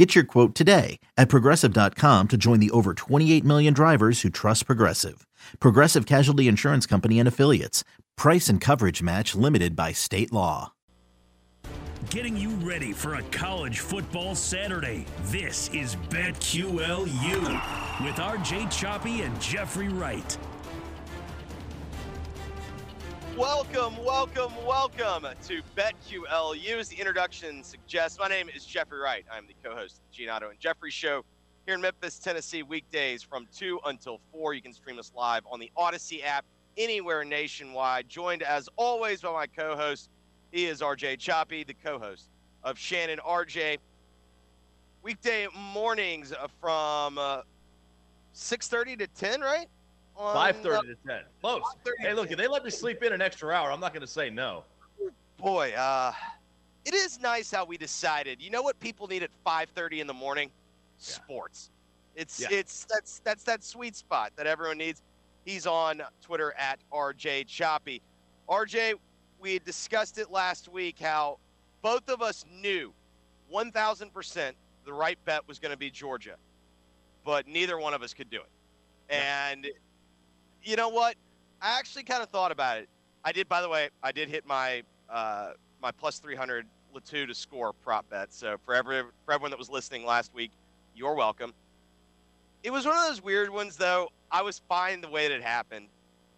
Get your quote today at progressive.com to join the over 28 million drivers who trust Progressive. Progressive Casualty Insurance Company and Affiliates. Price and coverage match limited by state law. Getting you ready for a college football Saturday. This is BetQLU with RJ Choppy and Jeffrey Wright. Welcome, welcome, welcome to BetQLU. As the introduction suggests, my name is Jeffrey Wright. I'm the co-host of the Gene Otto and Jeffrey Show here in Memphis, Tennessee, weekdays from 2 until 4. You can stream us live on the Audacy app anywhere nationwide. Joined as always by my co-host. He is RJ Choppy, the co-host of Shannon RJ. Weekday mornings from uh, 6:30 to 10, right? On, Five uh, to ten. Close. Hey, look, if they let me sleep in an extra hour, I'm not going to say no. boy, uh, it is nice how we decided. You know what people need at 5:30 in the morning? Yeah. Sports. It's Yeah. it's that's that's that sweet spot that everyone needs. He's on Twitter at RJ Choppy. RJ, we had discussed it last week how both of us knew 1,000% the right bet was going to be Georgia, but neither one of us could do it. And you know what? I actually kind of thought about it. I did, by the way, I did hit my uh, my plus 300 Latu to score prop bet. So for every for everyone that was listening last week, you're welcome. It was one of those weird ones, though. I was fine the way that it happened.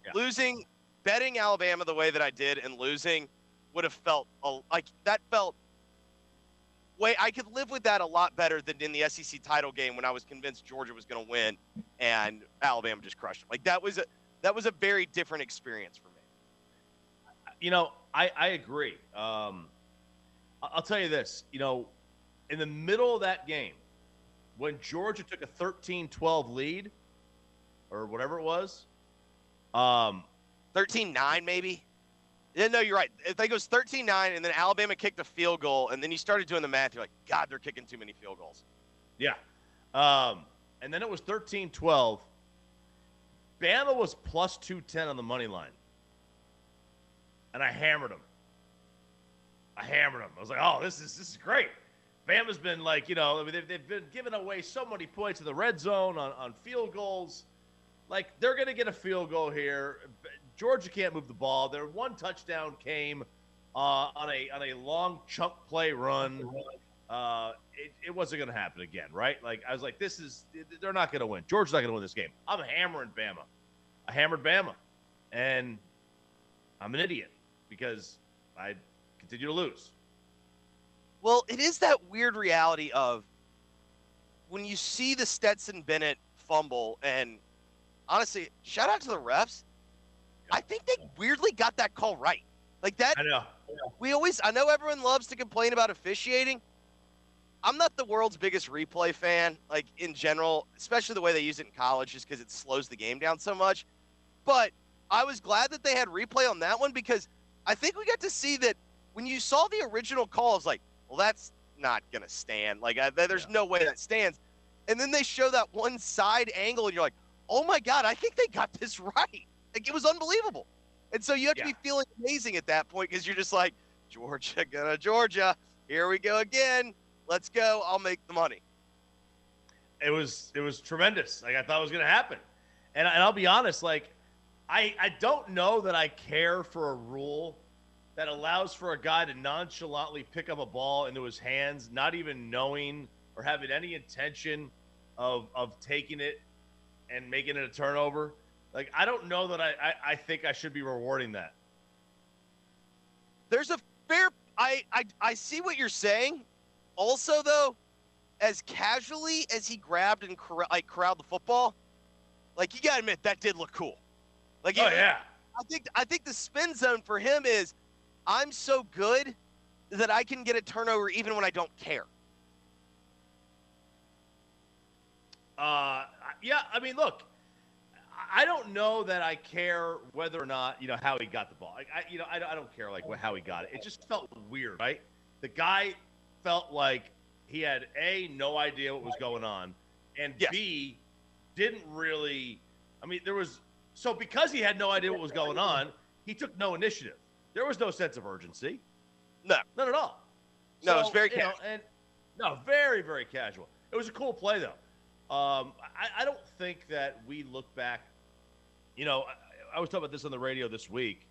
Yeah. Losing, betting Alabama the way that I did, and losing would have felt like that felt. Wait, I could live with that a lot better than in the SEC title game when I was convinced Georgia was going to win and Alabama just crushed them. Like that was a that was a very different experience for me. You know, I I agree. Um, I'll tell you this. You know, in the middle of that game, when Georgia took a 13-12 lead, or whatever it was, um, 13-9 maybe. Yeah, no, you're right. I think it was 13-9, and then Alabama kicked a field goal, and then you started doing the math. You're like, God, they're kicking too many field goals. Yeah. Um, and then it was 13 12. Bama was plus 210 on the money line. And I hammered them. I hammered them. I was like, oh, this is this is great. Bama's been like, you know, I mean, they've, they've been giving away so many points in the red zone on, on field goals. Like, they're going to get a field goal here. Georgia can't move the ball. Their one touchdown came uh, on a on a long chunk play run uh, it, it wasn't going to happen again, right? Like I was like, this is they're not going to win. Georgia's not going to win this game. I'm hammering Bama. I hammered Bama, and I'm an idiot because I continue to lose. Well, it is that weird reality of when you see the Stetson Bennett fumble, and honestly, shout out to the refs. I think they weirdly got that call right. Like that, I know. we always I know everyone loves to complain about officiating. I'm not the world's biggest replay fan, like in general, especially the way they use it in college, just because it slows the game down so much. But I was glad that they had replay on that one because I think we got to see that when you saw the original call, it's like, well, that's not gonna stand. Like, I, there's no way that stands. And then they show that one side angle, and you're like, oh my god, I think they got this right. Like, it was unbelievable. And so you have to Yeah. be feeling amazing at that point because you're just like, Georgia, gonna Georgia. Here we go again. Let's go. I'll make the money. It was it was tremendous. Like I thought it was going to happen, and, and I'll be honest. Like I I don't know that I care for a rule that allows for a guy to nonchalantly pick up a ball into his hands, not even knowing or having any intention of of taking it and making it a turnover. Like I don't know that I I, I think I should be rewarding that. There's a fair. I I I see what you're saying. Also, though, as casually as he grabbed and corra- like corralled the football, like you gotta admit that did look cool. Like Oh it- yeah. I think I think the spin zone for him is I'm so good that I can get a turnover even when I don't care. Uh, yeah, I mean, look, I don't know that I care whether or not you know how he got the ball. I, I you know I, I don't care like how he got it. It just felt weird, right? The guy felt like he had a no idea what was going on, and Yes. b didn't really. I mean, there was so because he had no idea what was going on, he took no initiative. There was no sense of urgency. No. none at all. No, it was very you know, and no, very very casual. It was a cool play though. Um, I, I don't think that we look back. You know, I, I was talking about this on the radio this week.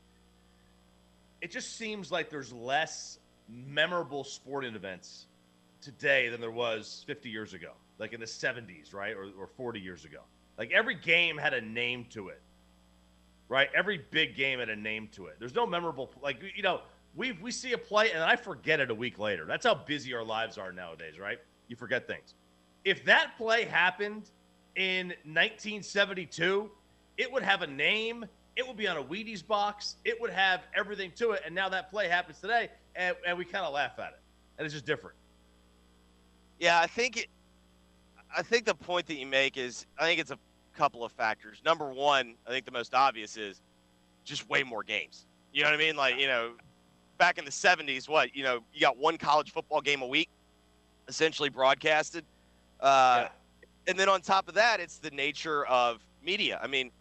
It just seems like there's less memorable sporting events today than there was 50 years ago, like in the 70s, right, or, or 40 years ago. Like every game had a name to it, right? Every big game had a name to it. There's no memorable, like you know, we we see a play and I forget it a week later. That's how busy our lives are nowadays, right? You forget things. If that play happened in 1972, it would have a name. It would be on a Wheaties box. It would have everything to it. And now that play happens today, and, and we kind of laugh at it, and it's just different. Yeah, I think it. I think the point that you make is I think it's a couple of factors. Number one, I think the most obvious is just way more games. You know what I mean? Like you know, back in the '70s, what you know, you got one college football game a week, essentially broadcasted. Uh, And then on top of that, it's the nature of media. I mean,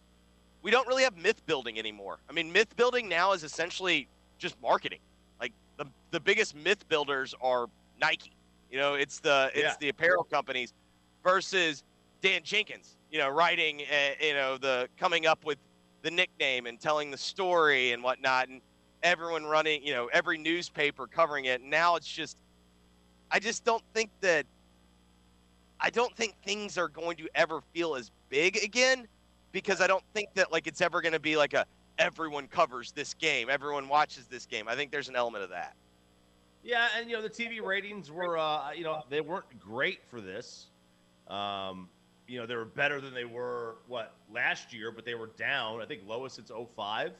we don't really have myth building anymore. I mean, myth building now is essentially just marketing. Like the the biggest myth builders are Nike. You know, it's the it's Yeah. the apparel companies versus Dan Jenkins. You know, writing uh, you know the coming up with the nickname and telling the story and whatnot, and everyone running. You know, every newspaper covering it. Now it's just, I just don't think that. I don't think things are going to ever feel as big again because I don't think that like it's ever going to be like a everyone covers this game, everyone watches this game. I think there's an element of that. Yeah, and you know the TV ratings were, uh, you know, they weren't great for this. Um, you know, they were better than they were what last year, but they were down. I think lowest since 05,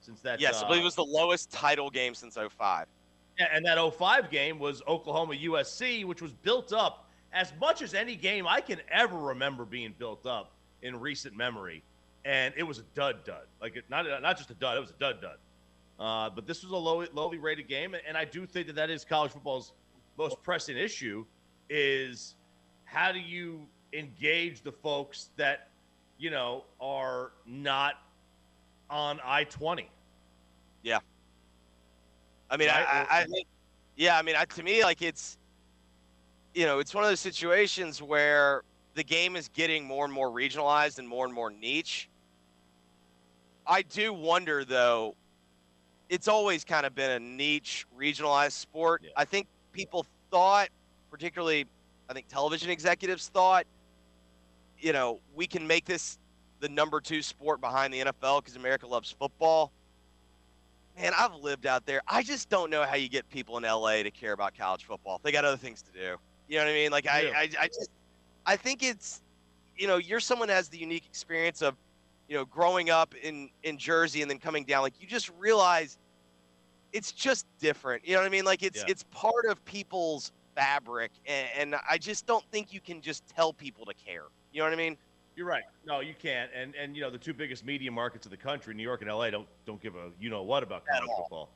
since that. yes, uh, I believe it was the lowest title game since 05. Yeah, and that 05 game was Oklahoma USC, which was built up as much as any game I can ever remember being built up in recent memory, and it was a dud dud. Like it, not not just a dud, it was a dud dud. Uh, but this was a low, lowly rated game, and I do think that that is college football's most pressing issue is how do you engage the folks that you know are not on I twenty. Yeah. I mean, Right, I, I, I think, yeah, I mean, I, to me, like it's, you know, it's one of those situations where the game is getting more and more regionalized and more and more niche. I do wonder, though, it's always kind of been a niche, regionalized sport. Yeah. I think people thought, particularly, I think television executives thought, you know, we can make this the number two sport behind the NFL because America loves football man, I've lived out there. I just don't know how you get people in LA to care about college football. They got other things to do. You know what I mean? Like I, I, I just, I think it's, you know, you're someone that has the unique experience of, you know, growing up in in Jersey and then coming down. Like you just realize, it's just different. You know what I mean? Like it's Yeah. it's part of people's fabric, and, and I just don't think you can just tell people to care. You know what I mean? You're right. No, you can't. And and you know the two biggest media markets of the country, New York and LA, don't don't give a you know what about college football.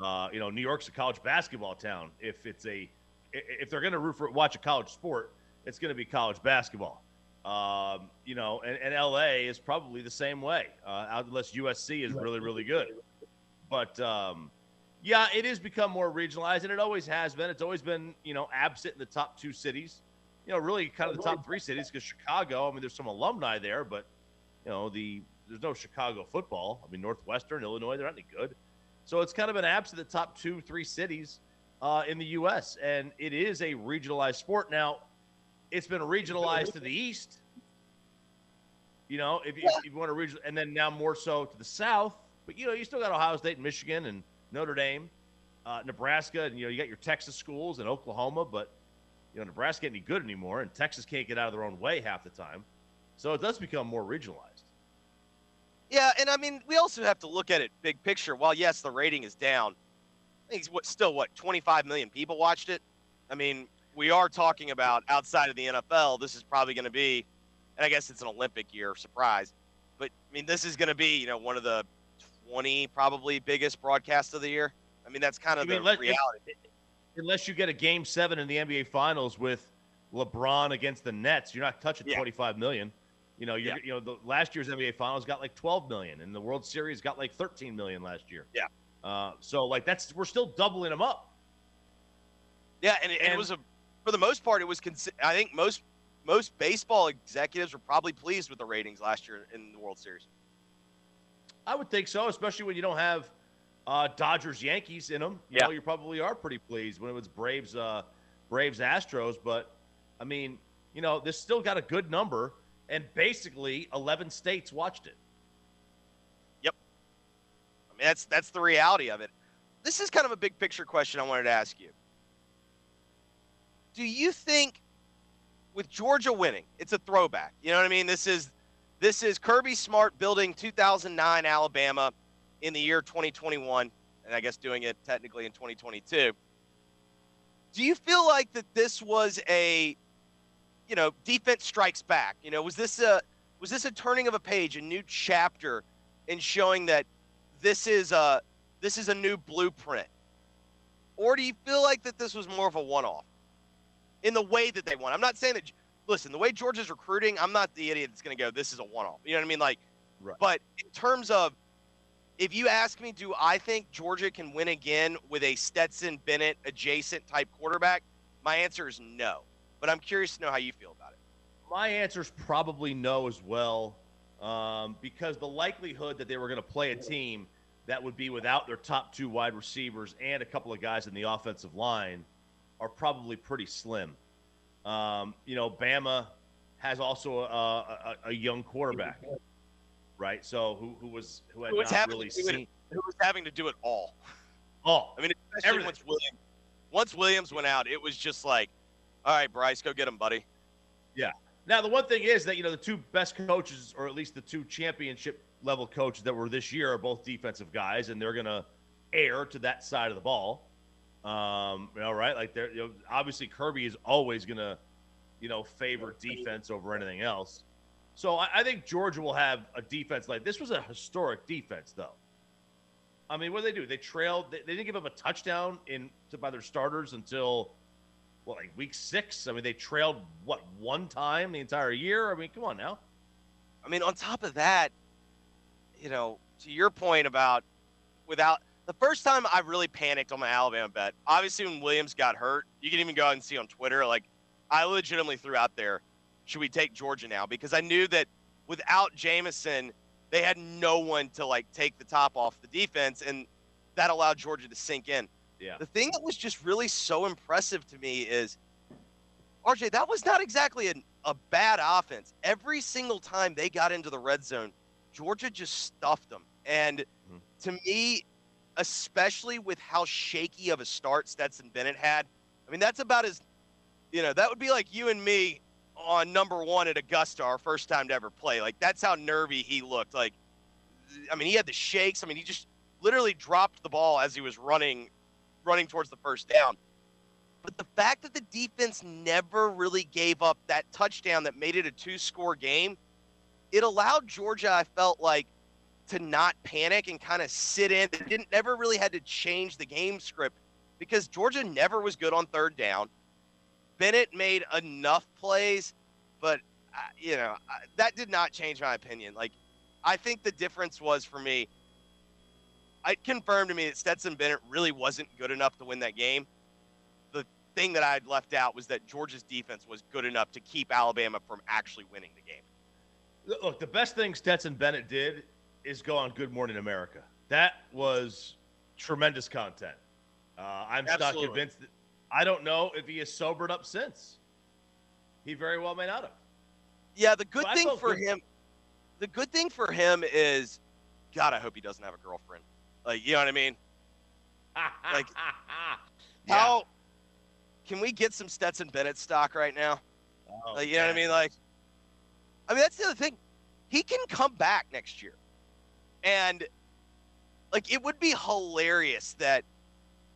Uh, you know, New York's a college basketball town. If it's a if they're going to root for watch a college sport, it's going to be college basketball. Um, you know, and, and LA is probably the same way, uh, unless USC is really really good. But um, yeah, it has become more regionalized, and it always has been. It's always been you know absent in the top two cities you know, really kind of the top three cities because Chicago, I mean, there's some alumni there, but, you know, the there's no Chicago football. I mean, Northwestern, Illinois, they're not any good. So it's kind of been absent the top two, three cities uh, in the U.S., and it is a regionalized sport. Now, it's been regionalized to the east, you know, if you, if you want to regional, and then now more so to the south. But, you know, you still got Ohio State and Michigan and Notre Dame, uh, Nebraska, and, you know, you got your Texas schools and Oklahoma, but you know, Nebraska ain't any good anymore, and Texas can't get out of their own way half the time. So it does become more regionalized. Yeah, and I mean, we also have to look at it big picture. While yes, the rating is down, I think it's what still what 25 million people watched it. I mean, we are talking about outside of the NFL. This is probably going to be, and I guess it's an Olympic year. Surprise. but I mean, this is going to be you know one of the 20 probably biggest broadcasts of the year. I mean, that's kind of I mean, the reality. Unless you get a game seven in the NBA Finals with LeBron against the Nets, you're not touching Yeah. 25 million. You know, you're, Yeah. you know, the last year's NBA Finals got like 12 million, and the World Series got like 13 million last year. Yeah. Uh, so like that's we're still doubling them up. Yeah, and it, and it was a for the most part, it was. Consi- I think most most baseball executives were probably pleased with the ratings last year in the World Series. I would think so, especially when you don't have uh, Dodgers Yankees in them. You Yeah. know, you probably are pretty pleased when it was Braves uh, Braves Astros. But I mean, you know, this still got a good number, and basically 11 states watched it. Yep. I mean, that's that's the reality of it. This is kind of a big picture question I wanted to ask you. Do you think with Georgia winning, it's a throwback? You know what I mean? This is this is Kirby Smart building 2009 Alabama in the year 2021, and I guess doing it technically in 2022. Do you feel like that this was a you know, defense strikes back? You know, was this a was this a turning of a page, a new chapter in showing that this is a this is a new blueprint, or do you feel like that this was more of a one-off in the way that they want. I'm not saying that. Listen, the way Georgia's recruiting, I'm not the idiot that's going to go. This is a one-off. You know what I mean? Like, Right. but in terms of, if you ask me, do I think Georgia can win again with a Stetson Bennett adjacent type quarterback? My answer is no. But I'm curious to know how you feel about it. My answer is probably no as well, um, because the likelihood that they were going to play a team that would be without their top two wide receivers and a couple of guys in the offensive line are probably pretty slim. Um, you know, Bama has also a, a, a young quarterback, right? So who, who was who had Who was not really do it- seen. Who was having to do it all? Oh, I mean, especially Everything. once Williams, once Williams went out, it was just like, all right, Bryce, go get him, buddy. Yeah. Now, the one thing is that, you know, the two best coaches, or at least the two championship level coaches that were this year, are both defensive guys, and they're going to air to that side of the ball. Um, you know, right? Like, they're, you know, obviously, Kirby is always going to, you know, favor defense over anything else. So I, I think Georgia will have a defense like this was a historic defense, though. I mean, what did they do? They trailed. They, they didn't give up a touchdown in to, by their starters until what, like week six? I mean, they trailed what one time the entire year. I mean, come on now. I mean, on top of that, you know, to your point about without the first time I really panicked on my Alabama bet, obviously when Williams got hurt, you can even go out and see on Twitter, like I legitimately threw out there, should we take Georgia now? Because I knew that without Jameson, they had no one to like take the top off the defense, and that allowed Georgia to sink in. Yeah. The thing that was just really so impressive to me is, RJ, that was not exactly an, a bad offense. Every single time they got into the red zone, Georgia just stuffed them. And Mhm. to me, especially with how shaky of a start Stetson Bennett had, I mean, that's about as, you know, that would be like you and me on number one at Augusta, our first time to ever play. Like, that's how nervy he looked. Like, I mean, he had the shakes. I mean, he just literally dropped the ball as he was running, running towards the first down. But the fact that the defense never really gave up that touchdown that made it a two score game, it allowed Georgia, I felt like, to not panic and kind of sit in. They didn't never really had to change the game script because Georgia never was good on third down. Bennett made enough plays, but uh, you know that did not change my opinion. Like I think the difference was for me. It confirmed to me that Stetson Bennett really wasn't good enough to win that game. The thing that I had left out was that Georgia's defense was good enough to keep Alabama from actually winning the game. Look, the best thing Stetson Bennett did is go on Good Morning America. That was tremendous content. Uh, I'm not Absolutely. convinced. That, I don't know if he has sobered up since. He very well may not have. Yeah, the good So thing for good. him, the good thing for him is, God, I hope he doesn't have a girlfriend. Like, you know what I mean? Like, Yeah. How can we get some Stetson Bennett stock right now? Oh, Like, you know what I mean? Like, I mean, that's the other thing. He can come back next year. And, like, it would be hilarious that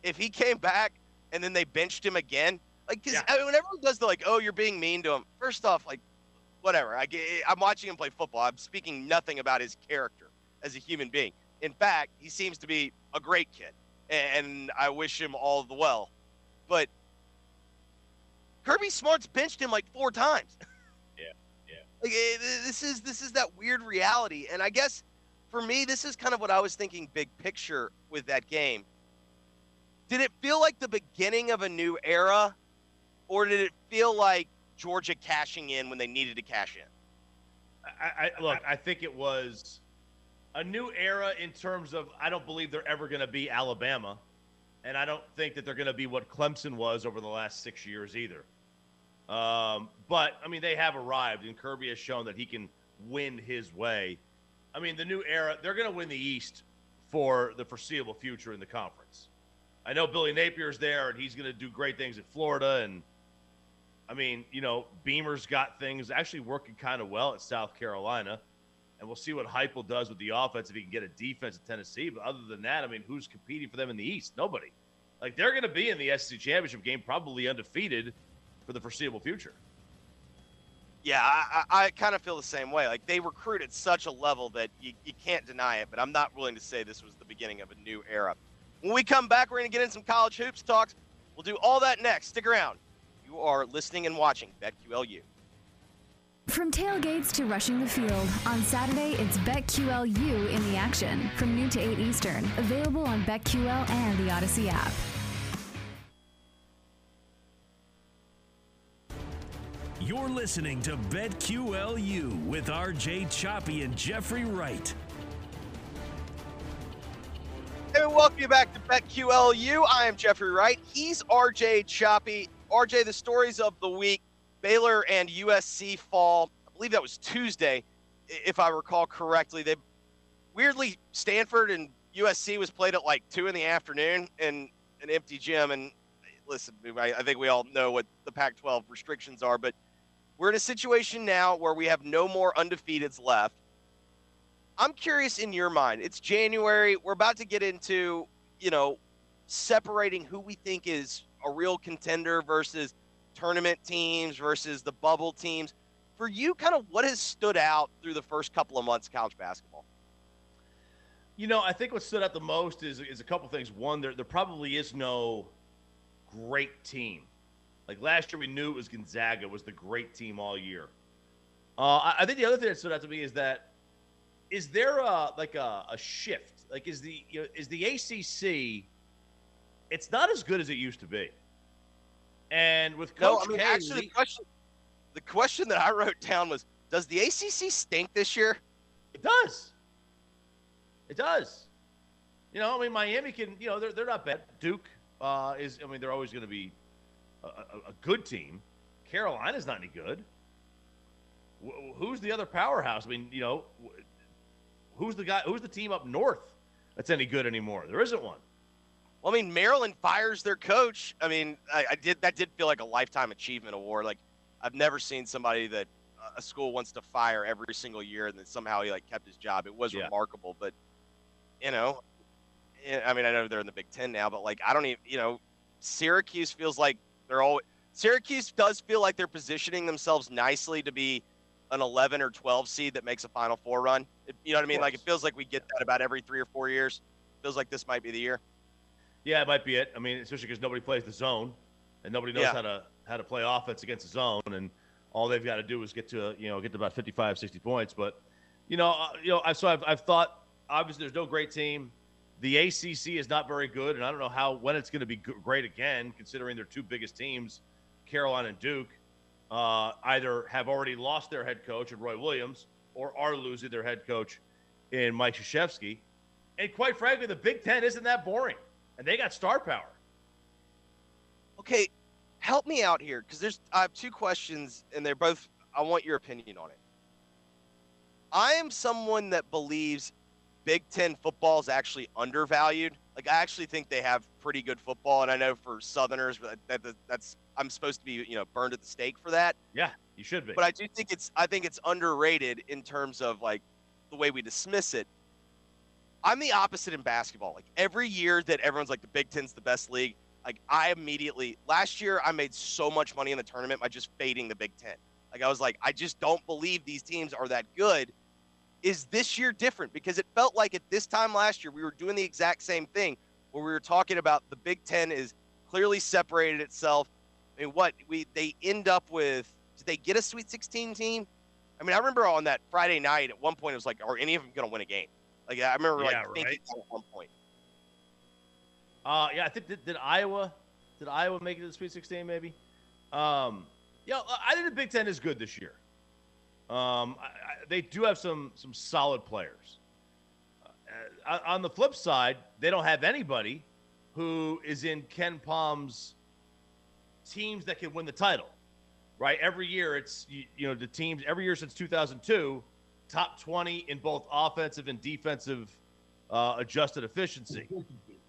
if he came back and then they benched him again. Like, because Yeah. I mean, when everyone does the, like, oh, you're being mean to him. First off, like, whatever. I, get. I'm watching him play football. I'm speaking nothing about his character as a human being. In fact, he seems to be a great kid, and I wish him all the well. But Kirby Smart's benched him like four times. Yeah, yeah. like eh, this is this is that weird reality, and I guess for me, this is kind of what I was thinking big picture with that game. Did it feel like the beginning of a new era, or did it feel like Georgia cashing in when they needed to cash in? I, I look. I think it was a new era in terms of I don't believe they're ever going to be Alabama, and I don't think that they're going to be what Clemson was over the last six years either. Um, but I mean, they have arrived, and Kirby has shown that he can win his way. I mean, the new era, they're going to win the East for the foreseeable future in the conference. I know Billy Napier's there, and he's going to do great things at Florida. And I mean, you know, Beamer's got things actually working kind of well at South Carolina. And we'll see what Heupel does with the offense if he can get a defense at Tennessee. But other than that, I mean, who's competing for them in the East? Nobody. Like they're going to be in the SEC championship game, probably undefeated for the foreseeable future. Yeah, I, I kind of feel the same way. Like they recruit at such a level that you, you can't deny it, but I'm not willing to say this was the beginning of a new era. When we come back, we're going to get in some college hoops talks. We'll do all that next. Stick around. You are listening and watching BetQLU. From tailgates to rushing the field, on Saturday it's BetQLU in the action from noon to 8 Eastern. Available on BetQL and the Audacy app. You're listening to BetQLU with RJ Choppy and Jeffrey Wright. Hey, welcome you back to BetQLU. I am Jeffrey Wright. He's RJ Choppy. RJ, the stories of the week Baylor and USC fall. I believe that was Tuesday, if I recall correctly. They weirdly Stanford and USC was played at like two in the afternoon in an empty gym. And listen, I, I think we all know what the Pac-12 restrictions are, but we're in a situation now where we have no more undefeateds left. I'm curious in your mind. It's January. We're about to get into, you know, separating who we think is a real contender versus tournament teams versus the bubble teams. For you, kind of what has stood out through the first couple of months of college basketball? You know, I think what stood out the most is is a couple things. One, there there probably is no great team. Like last year, we knew it was Gonzaga was the great team all year. Uh, I, I think the other thing that stood out to me is that is there a like a, a shift? Like is the you know, is the ACC? It's not as good as it used to be. And with Coach no, I mean, K, actually, the question, the question that I wrote down was, does the ACC stink this year? It does. It does. You know, I mean, Miami can, you know, they're, they're not bad. Duke uh, is, I mean, they're always going to be a, a, good team. Carolina's not any good. Wh- who's the other powerhouse? I mean, you know, who's the guy, who's the team up north that's any good anymore? There isn't one. Well, I mean, Maryland fires their coach. I mean, I, I, did that did feel like a lifetime achievement award. Like I've never seen somebody that uh, a school wants to fire every single year and then somehow he like kept his job. It was yeah. remarkable, but you know, I mean, I know they're in the Big Ten now, but like I don't even, you know, Syracuse feels like they're all Syracuse does feel like they're positioning themselves nicely to be an 11 or 12 seed that makes a Final Four run. It, you know what I mean? Like it feels like we get that about every three or four years. Feels like this might be the year. Yeah, it might be it. I mean, especially because nobody plays the zone, and nobody knows yeah. how to how to play offense against the zone, and all they've got to do is get to you know get to about 55, 60 points. But you know, uh, you know, so I've, I've thought obviously there's no great team. The ACC is not very good, and I don't know how when it's going to be great again, considering their two biggest teams, Carolina and Duke, uh, either have already lost their head coach in Roy Williams or are losing their head coach in Mike Krzyzewski. And quite frankly, the Big Ten isn't that boring and they got star power. Okay, help me out here because there's I have two questions and they're both I want your opinion on it. I am someone that believes Big Ten football is actually undervalued. Like I actually think they have pretty good football, and I know for Southerners that, that that's I'm supposed to be you know burned at the stake for that. Yeah, you should be. But I do think it's I think it's underrated in terms of like the way we dismiss it. I'm the opposite in basketball. Like every year that everyone's like the Big Ten's the best league, like I immediately last year I made so much money in the tournament by just fading the Big Ten. Like I was like, I just don't believe these teams are that good. Is this year different? Because it felt like at this time last year we were doing the exact same thing where we were talking about the Big Ten is clearly separated itself. I mean, what we they end up with? Did they get a Sweet 16 team? I mean, I remember on that Friday night at one point it was like, are any of them going to win a game? Like I remember like Yeah, thinking right. that at one point. Uh, yeah, I think did, did Iowa did Iowa make it to the Sweet 16 maybe? Um, yeah, I think the Big Ten is good this year. Um, I, I, they do have some some solid players. Uh, on the flip side, they don't have anybody who is in KenPom's teams that can win the title. Right? Every year, it's you, you know the teams every year since 2002, top 20 in both offensive and defensive uh, adjusted efficiency.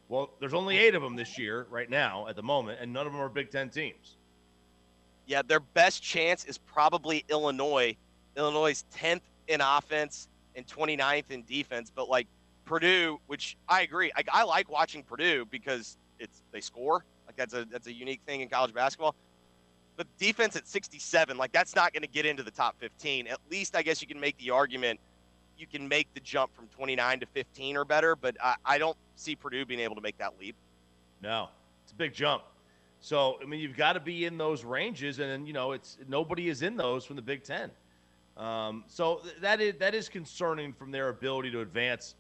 Well, there's only eight of them this year, right now, at the moment, and none of them are Big Ten teams. Yeah, their best chance is probably Illinois. Illinois' 10th in offense and 29th in defense. But like Purdue, which I agree, I, I like watching Purdue because it's they score. Like that's a that's a unique thing in college basketball. But defense at 67, like that's not going to get into the top 15. At least I guess you can make the argument you can make the jump from 29 to 15 or better. But I, I don't see Purdue being able to make that leap. No, it's a big jump. So I mean, you've got to be in those ranges, and you know, it's nobody is in those from the Big Ten. Um, so th- that is that is concerning from their ability to advance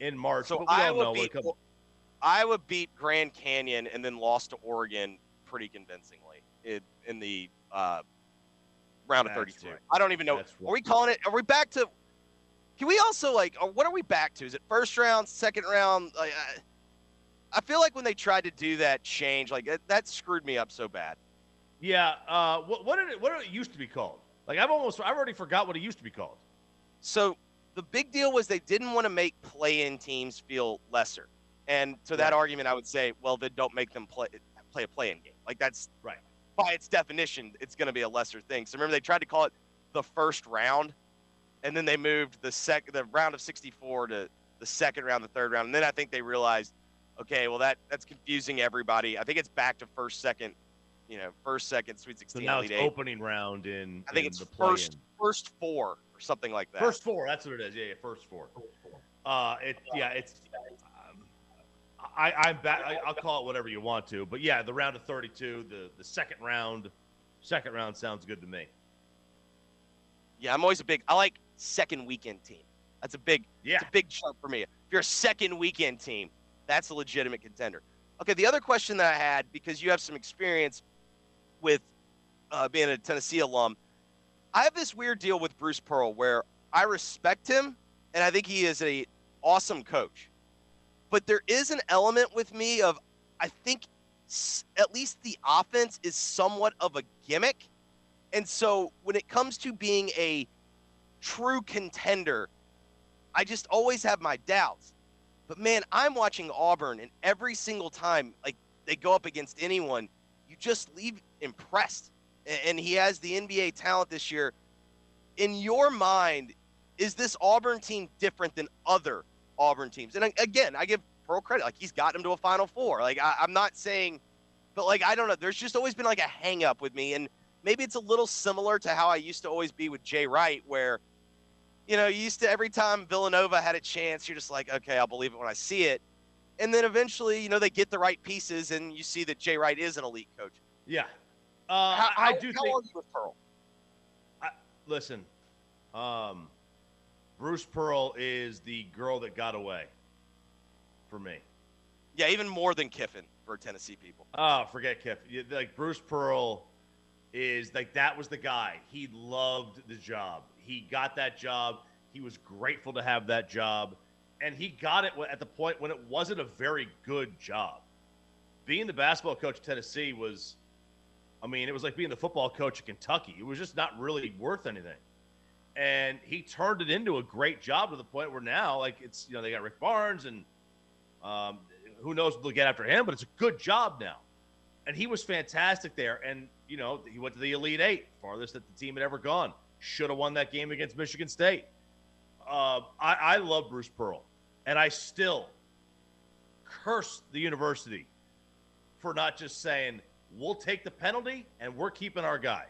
in March. So but we Iowa know beat comes- Iowa beat Grand Canyon and then lost to Oregon pretty convincingly in, in the uh, round of 32. right. I don't even know. That's Are we calling it? Are we back to? Can we also like? What are we back to? Is it first round, second round? Like, I, I feel like when they tried to do that change, like that, that screwed me up so bad. yeah. Uh, what what did it what did it used to be called? Like I've almost I've already forgot what it used to be called. So the big deal was they didn't want to make play-in teams feel lesser. And to that Right. argument, I would say, well, then don't make them play play a play-in game. Like that's Right. by its definition, it's going to be a lesser thing. So remember, they tried to call it the first round, and then they moved the sec the round of 64 to the second round, the third round, and then I think they realized, okay, well that that's confusing everybody. I think it's back to first, second, you know, first, second, Sweet So 16, now it's Eight. opening round in. I think in it's the play-in. first first four or something like that. First four, that's what it is. Yeah, yeah first four. Uh, it yeah, it's. Um, I I'm back. I, I'll call it whatever you want to, but yeah, the round of 32, the the second round, second round sounds good to me. Yeah, I'm always a big. I like second weekend team. That's a big. Yeah, It's a big jump for me. If you're a second weekend team, that's a legitimate contender. Okay, the other question that I had because you have some experience with uh, being a Tennessee alum, I have this weird deal with Bruce Pearl where I respect him and I think he is a awesome coach, but there is an element with me of I think at least the offense is somewhat of a gimmick, and so when it comes to being a true contender, I just always have my doubts. But man, I'm watching Auburn, and every single time like they go up against anyone, you just leave impressed. And he has the NBA talent this year. In your mind, is this Auburn team different than other Auburn teams? And again, I give Pearl credit; like he's gotten him to a Final Four. Like I, I'm not saying, but like I don't know. There's just always been like a hang up with me, and maybe it's a little similar to how I used to always be with Jay Wright, where you know, you used to every time Villanova had a chance, you're just like, okay, I'll believe it when I see it. And then eventually, you know, they get the right pieces, and you see that Jay Wright is an elite coach. yeah. Uh, how, I do how think. are you with Pearl? Listen, um, Bruce Pearl is the girl that got away for me. Yeah, even more than Kiffin for Tennessee people. Oh, forget Kiffin. Like Bruce Pearl is like that was the guy. He loved the job. He got that job. He was grateful to have that job, and he got it at the point when it wasn't a very good job. Being the basketball coach of Tennessee was, I mean, it was like being the football coach of Kentucky. It was just not really worth anything. And he turned it into a great job to the point where now, like, it's you know they got Rick Barnes and um, who knows what they'll get after him, but it's a good job now. And he was fantastic there. And, you know, he went to the Elite Eight, farthest that the team had ever gone. Should have won that game against Michigan State. Uh, I, I love Bruce Pearl. And I still curse the university for not just saying, we'll take the penalty and we're keeping our guy.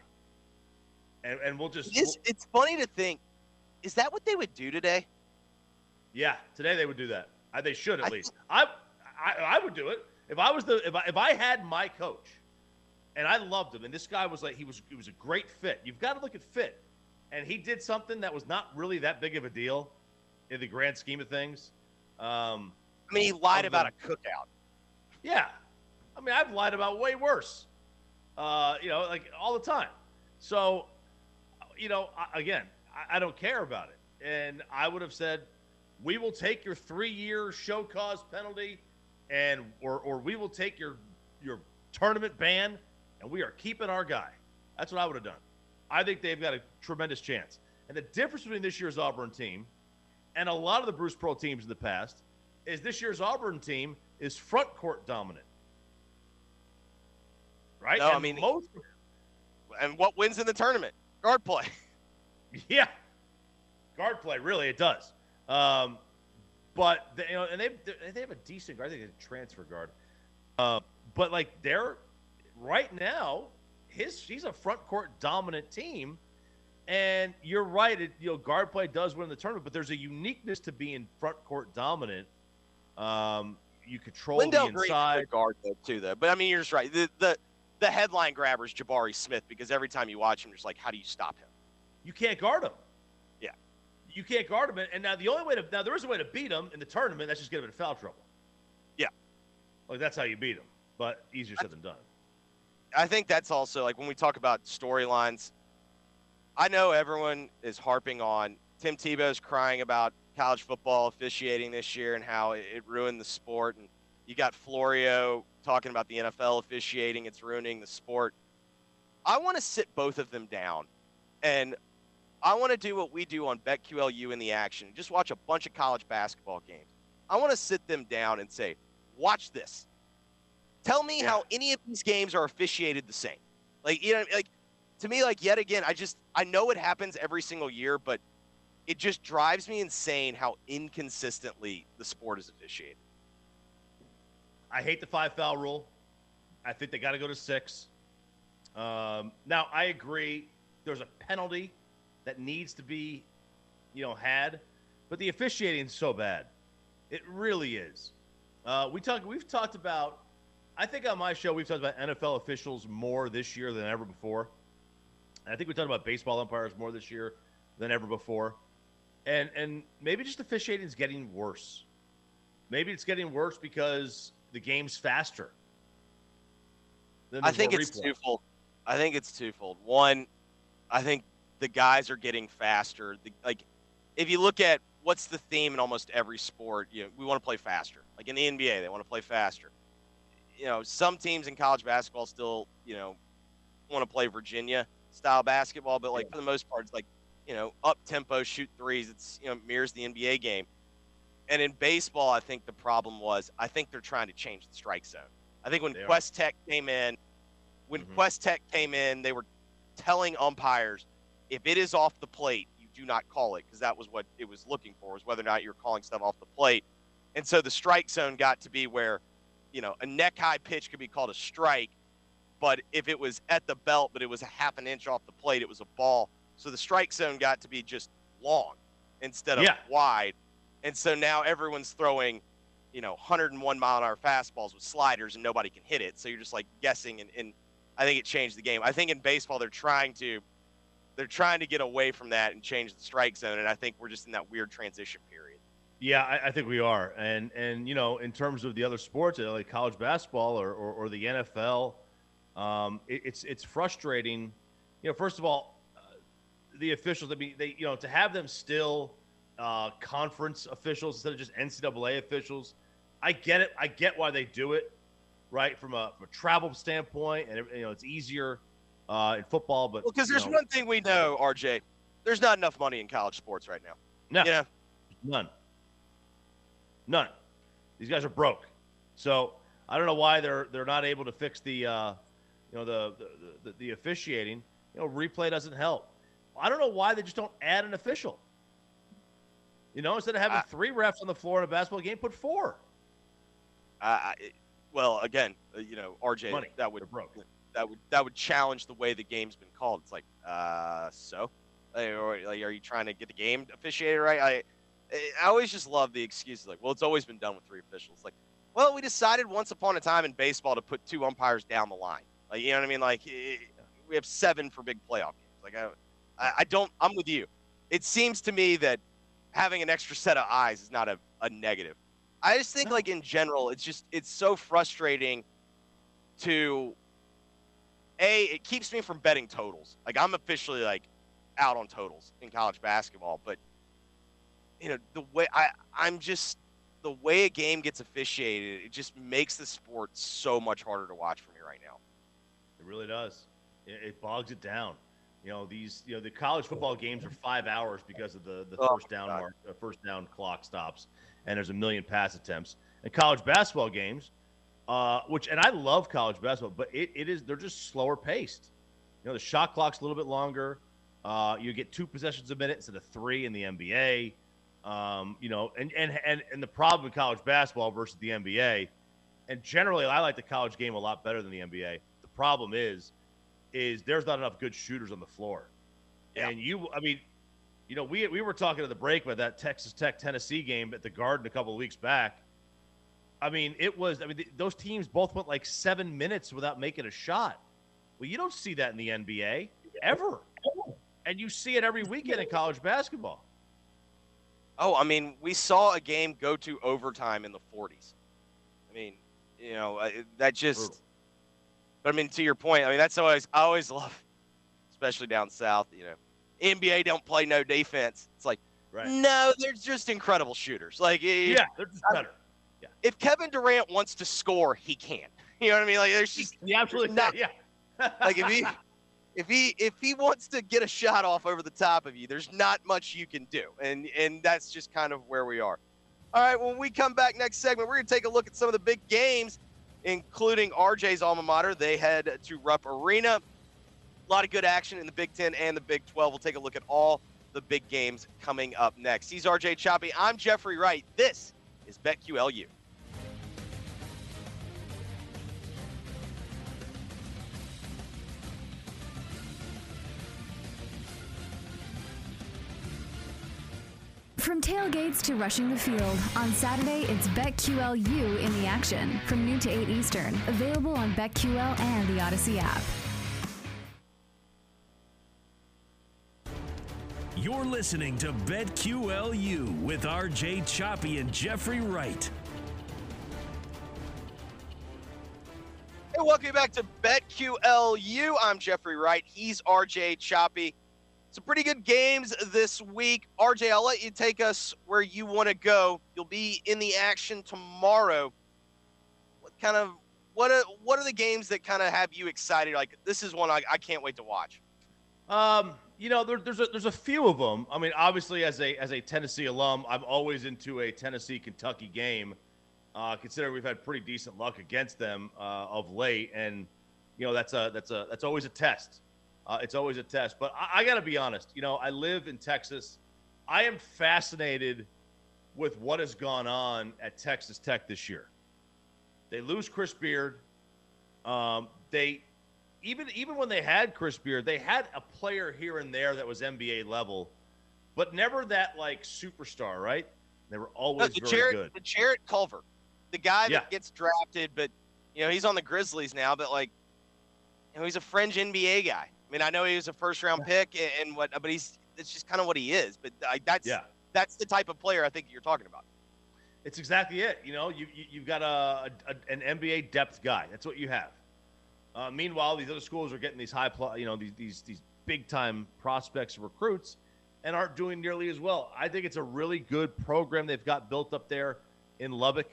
and and we'll just It's, it's funny to think, is that what they would do today? yeah. Today they would do that. I, they should at I least. I, I I would do it if I was the if I if I had my coach, and I loved him, and this guy was like he was he was a great fit. You've got to look at fit, and he did something that was not really that big of a deal in the grand scheme of things. Um, I mean, he lied about them. a cookout. Yeah. I mean, I've lied about way worse. Uh, you know, like all the time. So, you know, I, again, I, I don't care about it. And I would have said, we will take your three-year show cause penalty, and or or we will take your your tournament ban, and we are keeping our guy. That's what I would have done. I think they've got a tremendous chance. And the difference between this year's Auburn team and a lot of the Bruce Pearl teams in the past is this year's Auburn team is front court dominant. Right? No, I mean- most And what wins in the tournament? Guard play. yeah. Guard play, really, it does. Um, but they, you know, and they they have a decent guard. I think a transfer guard. Uh, but like they're right now, his he's a front court dominant team. And you're right, it, you know, guard play does win the tournament, but there's a uniqueness to being front court dominant. Um, you control Wendell the inside. guard though too, though. But I mean, you're just right. The the the headline grabber is Jabari Smith because every time you watch him, you're just like, how do you stop him? you can't guard him. Yeah. You can't guard him. And now the only way to now there is a way to beat him in the tournament. That's just get him in foul trouble. Yeah. Like that's how you beat him. But easier said than done. I think that's also like when we talk about storylines. I know everyone is harping on Tim Tebow's crying about college football officiating this year and how it, ruined the sport, and you got Florio talking about the NFL officiating; it's ruining the sport. I want to sit both of them down, and I want to do what we do on BetQLU in the action. Just watch a bunch of college basketball games. I want to sit them down and say, "Watch this." Tell me Yeah. how any of these games are officiated the same. Like you know, like to me, like yet again, I just I know it happens every single year, but it just drives me insane how inconsistently the sport is officiated. I hate the five foul rule. I think they got to go to six. Um, now I agree. There's a penalty that needs to be, you know, had, but the officiating is so bad. It really is. Uh, we talk. We've talked about. I think on my show we've talked about NFL officials more this year than ever before. And I think we talked about baseball umpires more this year than ever before. And and maybe just officiating is getting worse. Maybe it's getting worse because the game's faster. I think it's replay. twofold. I think it's twofold. One, I think the guys are getting faster. The, like, if you look at what's the theme in almost every sport, you know, we want to play faster. Like in the NBA, they want to play faster. You know, some teams in college basketball still, you know, want to play Virginia style basketball, but like for the most part, it's like, you know, up tempo, shoot threes. It's you know mirrors the NBA game. And in baseball, I think the problem was I think they're trying to change the strike zone. I think when They are. QuesTec came in, when Mhm. QuesTec came in, they were telling umpires if it is off the plate, you do not call it because that was what it was looking for was whether or not you're calling stuff off the plate. And so the strike zone got to be where, you know, a neck high pitch could be called a strike, but if it was at the belt, but it was a half an inch off the plate, it was a ball. So the strike zone got to be just long instead of Yeah. wide. And so now everyone's throwing, you know, 101 mile an hour fastballs with sliders and nobody can hit it. So you're just like guessing and, and I think it changed the game. I think in baseball they're trying to they're trying to get away from that and change the strike zone and I think we're just in that weird transition period. Yeah, I, I think we are, and and you know, in terms of the other sports, uh, like college basketball or or, or the NFL, um, it, it's it's frustrating. You know, first of all, uh, the officials. I mean, they you know to have them still uh, conference officials instead of just NCAA officials. I get it. I get why they do it, right? From a, from a travel standpoint, and you know, it's easier uh, in football. But Well, because you there's know, one thing we know, RJ. There's not enough money in college sports right now. no, You know, None. None. These guys are broke. So I don't know why they're they're not able to fix the uh, you know the the, the the officiating. You know, replay doesn't help. I don't know why they just don't add an official. You know, instead of having I- three refs on the floor in a basketball game, put four. I, I, well, again, uh, you know, RJ, Money. that would that would that would challenge the way the game's been called. It's like, uh, so, like, are you trying to get the game officiated right? I, I always just love the excuses like, well, it's always been done with three officials. Like, well, we decided once upon a time in baseball to put two umpires down the line. Like, you know what I mean? Like, it, we have seven for big playoff games. Like, I, I don't. I'm with you. It seems to me that having an extra set of eyes is not a, a negative. I just think, like in general, it's just it's so frustrating to a. It keeps me from betting totals. Like I'm officially like out on totals in college basketball, but you know the way I I'm just the way a game gets officiated, it just makes the sport so much harder to watch for me right now. It really does. It, it bogs it down. You know these. You know the college football games are five hours because of the the Oh, first down God. mark, uh, first down clock stops, and there's a million pass attempts. And college basketball games, uh, which and I love college basketball, but it, it is they're just slower paced. You know the shot clock's a little bit longer. Uh, you get two possessions a minute instead of three in the NBA. Um, you know, and, and and and the problem in college basketball versus the NBA, and generally I like the college game a lot better than the NBA. The problem is, is there's not enough good shooters on the floor. Yeah. And you, I mean, you know, we we were talking at the break about that Texas Tech Tennessee game at the Garden a couple of weeks back. I mean, it was. I mean, th- those teams both went like seven minutes without making a shot. Well, you don't see that in the NBA ever, and you see it every weekend in college basketball. Oh, I mean, we saw a game go to overtime in the 40s. I mean, you know, that just. Brutal. But I mean, to your point, I mean, that's always I always love, especially down south. You know, NBA don't play no defense. It's like, Right. no, they're just incredible shooters. Like, Yeah, they're just better. Yeah. If Kevin Durant wants to score, he can. You know what I mean? Like, there's just He absolutely, not- yeah. like if he if he if he wants to get a shot off over the top of you, there's not much you can do, and and that's just kind of where we are. All right, when we come back next segment, we're gonna take a look at some of the big games, including RJ's alma mater. They head to Rupp Arena. A lot of good action in the Big Ten and the Big 12. We'll take a look at all the big games coming up next. He's RJ Choppy. I'm Jeffrey Wright. This is BetQLU. From tailgates to rushing the field, on Saturday it's BetQLU in the action from noon to 8 Eastern. Available on BetQL and the Audacy app. You're listening to BetQLU with RJ Choppy and Jeffrey Wright. Hey, welcome back to BetQLU. I'm Jeffrey Wright. He's RJ Choppy. Some pretty good games this week. RJ, I'll let you take us where you want to go. You'll be in the action tomorrow. What kind of what are what are the games that kind of have you excited? Like this is one I, I can't wait to watch. Um, you know, there, there's a there's a few of them. I mean, obviously, as a as a Tennessee alum, I'm always into a Tennessee Kentucky game. Uh, considering we've had pretty decent luck against them uh, of late, and you know that's a that's a that's always a test. Uh, it's always a test. But I, I got to be honest. You know, I live in Texas. I am fascinated with what has gone on at Texas Tech this year. They lose Chris Beard. Um, they even even when they had Chris Beard, they had a player here and there that was NBA level, but never that like superstar, right? They were No, always the very Jarrett good. the Jarrett Culver, the guy Yeah. that gets drafted, but you know he's on the Grizzlies now. But like, you know, he's a fringe NBA guy. I mean, I know he was a first round pick and, and what, but he's it's just kind of what he is. But like, that's Yeah, that's the type of player I think you're talking about. it's exactly it. You know, you, you you've got a, a an NBA depth guy. That's what you have. Uh, meanwhile, these other schools are getting these high, you know, these these these big time prospects recruits, and aren't doing nearly as well. I think it's a really good program they've got built up there in Lubbock.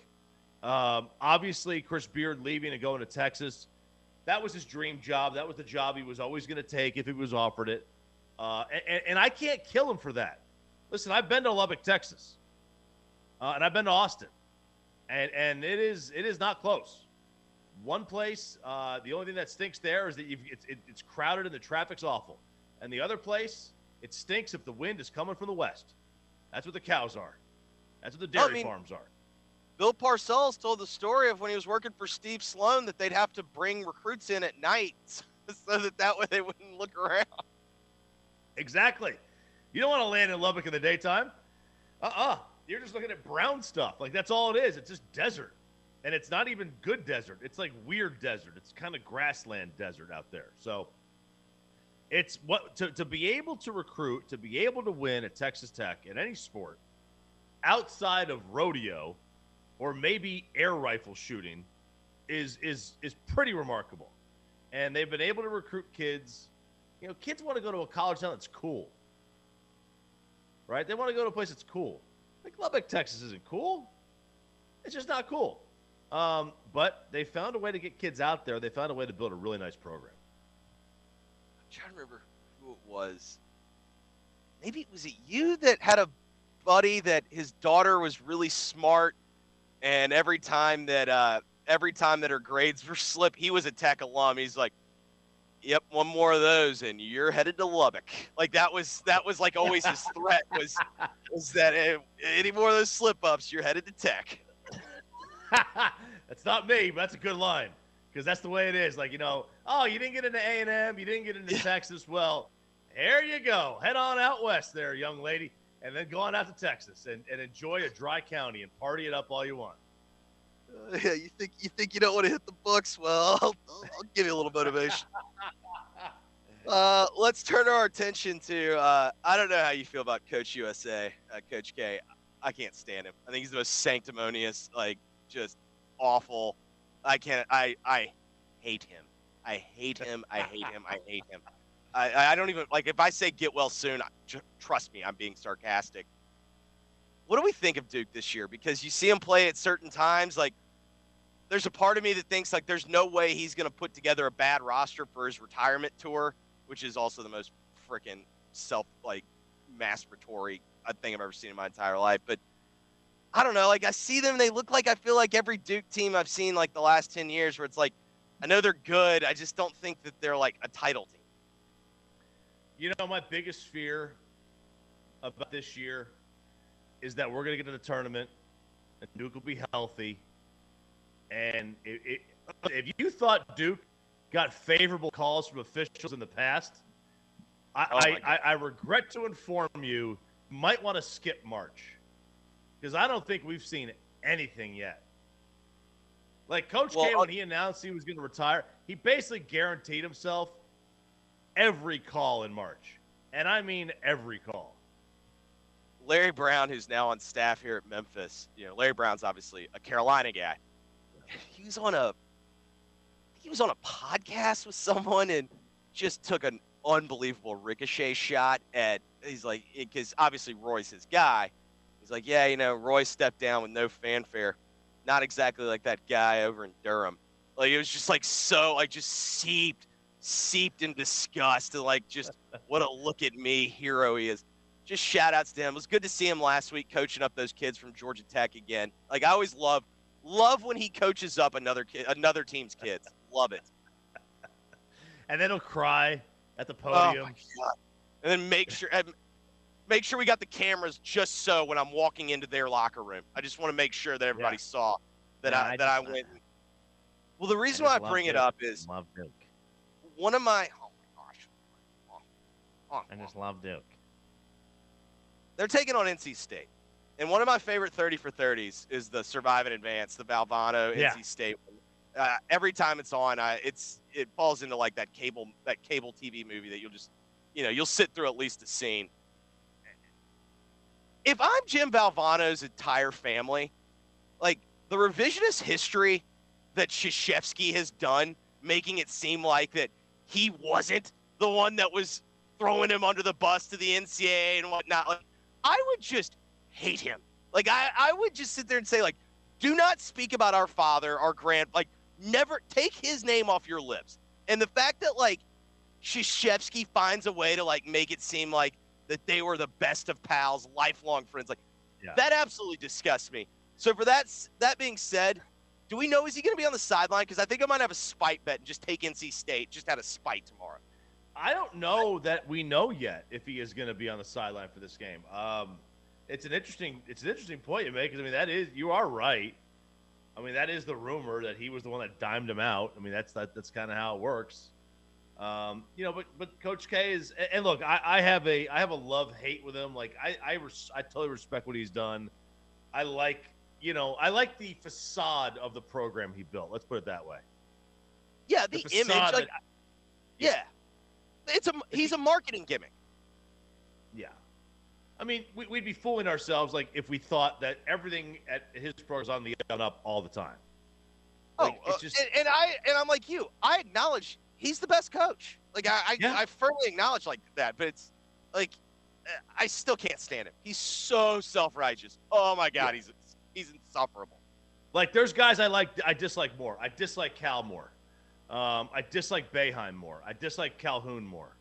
Um, obviously, Chris Beard leaving and going to Texas, that was his dream job. That was the job he was always going to take if he was offered it. Uh, and, and I can't kill him for that. Listen, I've been to Lubbock, Texas, uh, and I've been to Austin, and and it is it is not close. One place, uh, the only thing that stinks there is that you've, it's it, it's crowded and the traffic's awful, and the other place, it stinks if the wind is coming from the west. That's what the cows are. That's what the Well, I dairy mean- farms are. Bill Parcells told the story of when he was working for Steve Sloan that they'd have to bring recruits in at night so that that way they wouldn't look around. Exactly. You don't want to land in Lubbock in the daytime. Uh-uh. You're just looking at brown stuff. Like that's all it is. It's just desert. And it's not even good desert. It's like weird desert. It's kind of grassland desert out there. So it's what to, to be able to recruit, to be able to win at Texas Tech in any sport outside of rodeo or maybe air rifle shooting is is is pretty remarkable. And they've been able to recruit kids. You know, kids want to go to a college town that's cool. Right? They want to go to a place that's cool. Like Lubbock, Texas isn't cool. It's just not cool. Um, but they found a way to get kids out there. They found a way to build a really nice program. I'm trying to remember who it was. Maybe was it you that had a buddy that his daughter was really smart, and every time that uh, every time that her grades were slip, he was a Tech alum. He's like, "Yep, one more of those, and you're headed to Lubbock." Like that was that was like always his threat was was that eh, any more of those slip ups, you're headed to Tech. that's not me, but that's a good line because that's the way it is. Like you know, oh, you didn't get into A and M, you didn't get into Texas. Well, there you go. Head on out west, there, young lady, and then go on out to Texas and, and enjoy a dry county and party it up all you want. Uh, yeah, you think you think you don't want to hit the books? Well, I'll, I'll give you a little motivation. Uh, let's turn our attention to. Uh, I don't know how you feel about Coach USA, uh, Coach K. I can't stand him. I think he's the most sanctimonious, like just awful. I can't. I I hate him. I hate him. I hate him. I hate him. I I don't even like if I say get well soon. Tr- trust me, I'm being sarcastic. What do we think of Duke this year? Because you see him play at certain times, like there's a part of me that thinks like there's no way he's going to put together a bad roster for his retirement tour, which is also the most freaking self like masturbatory uh, thing I've ever seen in my entire life. But I don't know, like I see them, they look like I feel like every Duke team I've seen like the last ten years, where it's like I know they're good, I just don't think that they're like a title team. You know, my biggest fear about this year is that we're going to get to the tournament and Duke will be healthy. And it, it, if you thought Duke got favorable calls from officials in the past, I, Oh, I, I, I regret to inform you, you might want to skip March because I don't think we've seen anything yet. Like Coach Well, K, when uh he announced he was going to retire, he basically guaranteed himself every call in March. And I mean every call. Larry Brown, who's now on staff here at Memphis, you know, Larry Brown's obviously a Carolina guy. He was on a he was on a podcast with someone and just took an unbelievable ricochet shot at he's like because obviously Roy's his guy. He's like, yeah, you know, Roy stepped down with no fanfare. Not exactly like that guy over in Durham. Like it was just like so like just seeped seeped in disgust and like just what a look at me hero he is just shout outs to him. It was good to see him last week coaching up those kids from Georgia Tech again. Like I always love love when he coaches up another kid another team's kids. Love it. And then he'll cry at the Oh podium. my god. And then make sure make sure we got the cameras just so when I'm walking into their locker room. I just want to make sure that everybody Yeah. saw that Yeah, I, I that I went. Well, the reason I why I bring love it up is. One of my oh my gosh. Oh, oh, I just love Duke. they're taking on NC State. And one of my favorite 30 for 30s is the Survive and Advance, the Valvano Yeah. NC State. Uh, every time it's on, I, it's it falls into like that cable that cable TV movie that you'll just, you know, you'll sit through at least a scene. If I'm Jim Valvano's entire family, like the revisionist history that Krzyzewski has done, making it seem like that he wasn't the one that was throwing him under the bus to the NCAA and whatnot. Like, I would just hate him. Like, I, I would just sit there and say, like, do not speak about our father, our grand, like, never take his name off your lips. And the fact that, like, Krzyzewski finds a way to, like, make it seem like that they were the best of pals, lifelong friends, like, Yeah. that absolutely disgusts me. So, for that, that being said, do we know is he going to be on the sideline? Because I think I might have a spite bet and just take NC State just out of spite tomorrow. I don't know that we know yet if he is going to be on the sideline for this game. Um, it's an interesting, it's an interesting point you make because I mean that is you are right. I mean, that is the rumor that he was the one that dimed him out. I mean, that's that, that's kind of how it works. Um, you know, but but Coach K is and look, I, I have a I have a love hate with him. Like I I, res, I totally respect what he's done. I like you know I like the facade of the program he built. Let's put it that way. Yeah, the, the image, like, yeah. yeah, it's a he's a marketing gimmick. Yeah, I mean, we, would be fooling ourselves like if we thought that everything at his program is on the up all the time. Oh, like, oh, just... and, and, I and I'm like you. I acknowledge he's the best coach. Like I, yeah. I, I firmly acknowledge like that, but it's like I still can't stand him. He's so self righteous. Oh my god, yeah. he's he's insufferable. Like there's guys I like, I dislike more. I dislike Cal more. Um, I dislike Boeheim more. I dislike Calhoun more.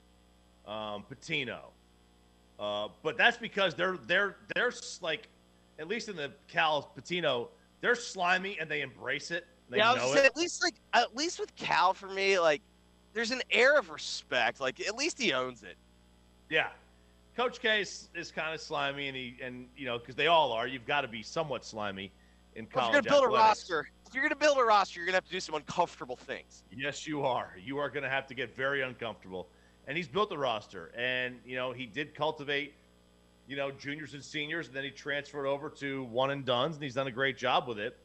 Um, Pitino. Uh, but that's because they're they're they're like, at least in the Cal Pitino, they're slimy and they embrace it. They yeah, it. at least like at least with Cal for me, like there's an air of respect. Like at least he owns it. Yeah, Coach K is, kind of slimy, and he and you know because they all are. You've got to be somewhat slimy in college. Well, if you're gonna build athletics. a roster, if you're gonna build a roster, you're gonna have to do some uncomfortable things. Yes, you are. You are gonna have to get very uncomfortable. And he's built a roster, and you know he did cultivate, you know, juniors and seniors, and then he transferred over to one and duns, and he's done a great job with it.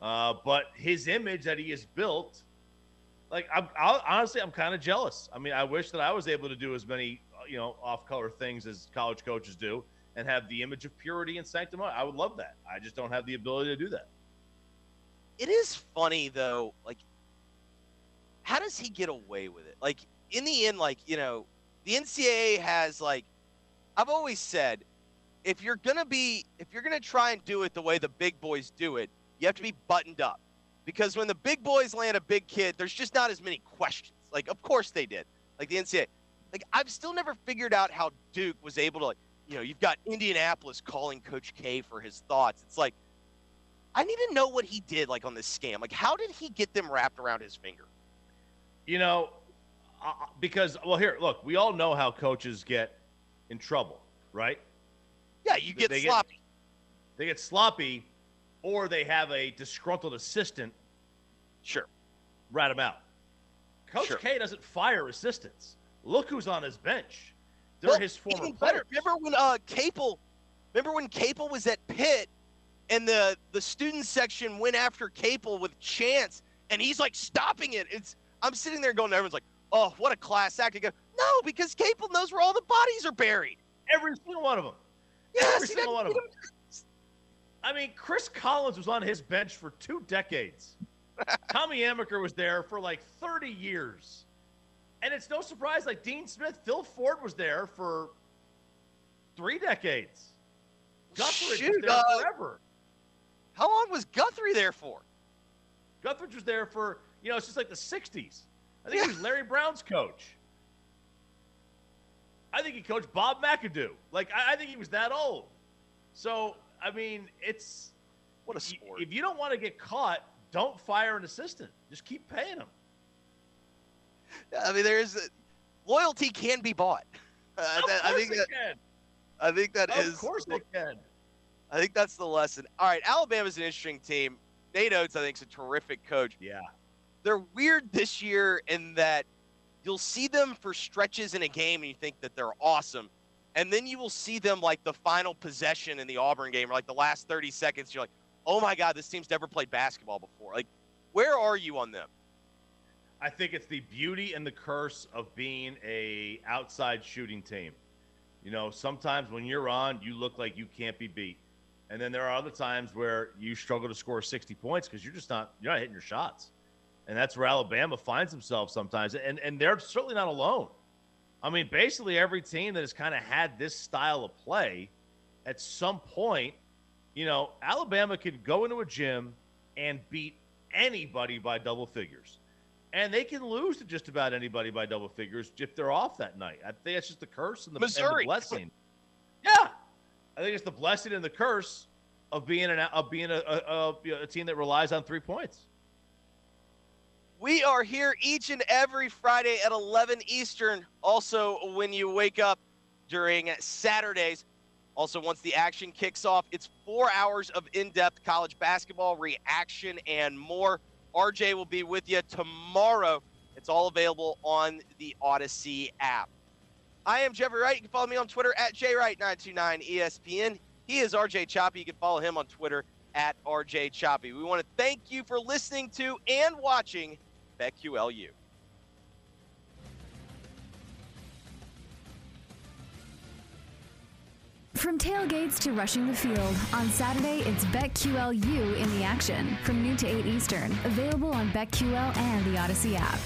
Uh, but his image that he has built like I'm I'll, honestly, I'm kind of jealous. I mean, I wish that I was able to do as many you know off-color things as college coaches do and have the image of purity and sanctity. I would love that. I just don't have the ability to do that. It is funny though, like how does he get away with it? Like in the end, like you know, the NCAA has like I've always said, if you're gonna be if you're gonna try and do it the way the big boys do it, you have to be buttoned up because when the big boys land a big kid, there's just not as many questions. Like, of course they did. Like the NCAA. Like, I've still never figured out how Duke was able to, like, you know, you've got Indianapolis calling Coach K for his thoughts. It's like, I need to know what he did, like, on this scam. Like, how did he get them wrapped around his finger? You know, uh, because, well, here, look, we all know how coaches get in trouble, right? Yeah, you get they sloppy. Get, they get sloppy or they have a disgruntled assistant. Sure. Rat him out. Coach sure. K doesn't fire assistants. Look who's on his bench. They're well, his former even better. Remember when uh Capel remember when Capel was at Pitt and the the student section went after Capel with chance and he's like stopping it. It's I'm sitting there going, everyone's like, oh, what a class act. Go, no, because Capel knows where all the bodies are buried. Every single one of them. Yes, Every single one of them. I mean, Chris Collins was on his bench for two decades. Tommy Amaker was there for like 30 years. And it's no surprise, like Dean Smith, Phil Ford was there for three decades. Guthridge Shoot, was there uh, forever. How long was Guthrie there for? Guthridge was there for, you know, it's just like the 60s. I think yeah. he was Larry Brown's coach. I think he coached Bob McAdoo. Like, I, I think he was that old. So I mean, it's what a sport. If you don't want to get caught, don't fire an assistant. Just keep paying them. I mean, there's loyalty can be bought. Uh, of that, I think that, can. I think that of is. Of course they can. I think that's the lesson. All right, Alabama's an interesting team. Nate Oats, I think, is a terrific coach. Yeah. They're weird this year in that you'll see them for stretches in a game and you think that they're awesome and then you will see them like the final possession in the Auburn game, or like the last 30 seconds. You're like, oh my God, this team's never played basketball before. Like, where are you on them? I think it's the beauty and the curse of being a outside shooting team. You know, sometimes when you're on, you look like you can't be beat. And then there are other times where you struggle to score 60 points because you're just not you're not hitting your shots. And that's where Alabama finds themselves sometimes. And and they're certainly not alone. I mean, basically every team that has kind of had this style of play at some point, you know, Alabama can go into a gym and beat anybody by double figures. And they can lose to just about anybody by double figures if they're off that night. I think it's just the curse and the, and the blessing. Yeah. I think it's the blessing and the curse of being an of being a, a, a, a team that relies on three points. We are here each and every Friday at 11 Eastern. Also, when you wake up during Saturdays, Also, once the action kicks off, it's four hours of in depth college basketball reaction and more. RJ will be with you tomorrow. It's all available on the Audacy app. I am Jeffrey Wright. You can follow me on Twitter at JWright929ESPN. He is RJ Choppy. You can follow him on Twitter at RJ Choppy. We want to thank you for listening to and watching BetQLU. From tailgates to rushing the field, on Saturday it's BetQLU in the action from noon to 8 Eastern. Available on BetQL and the Audacy app.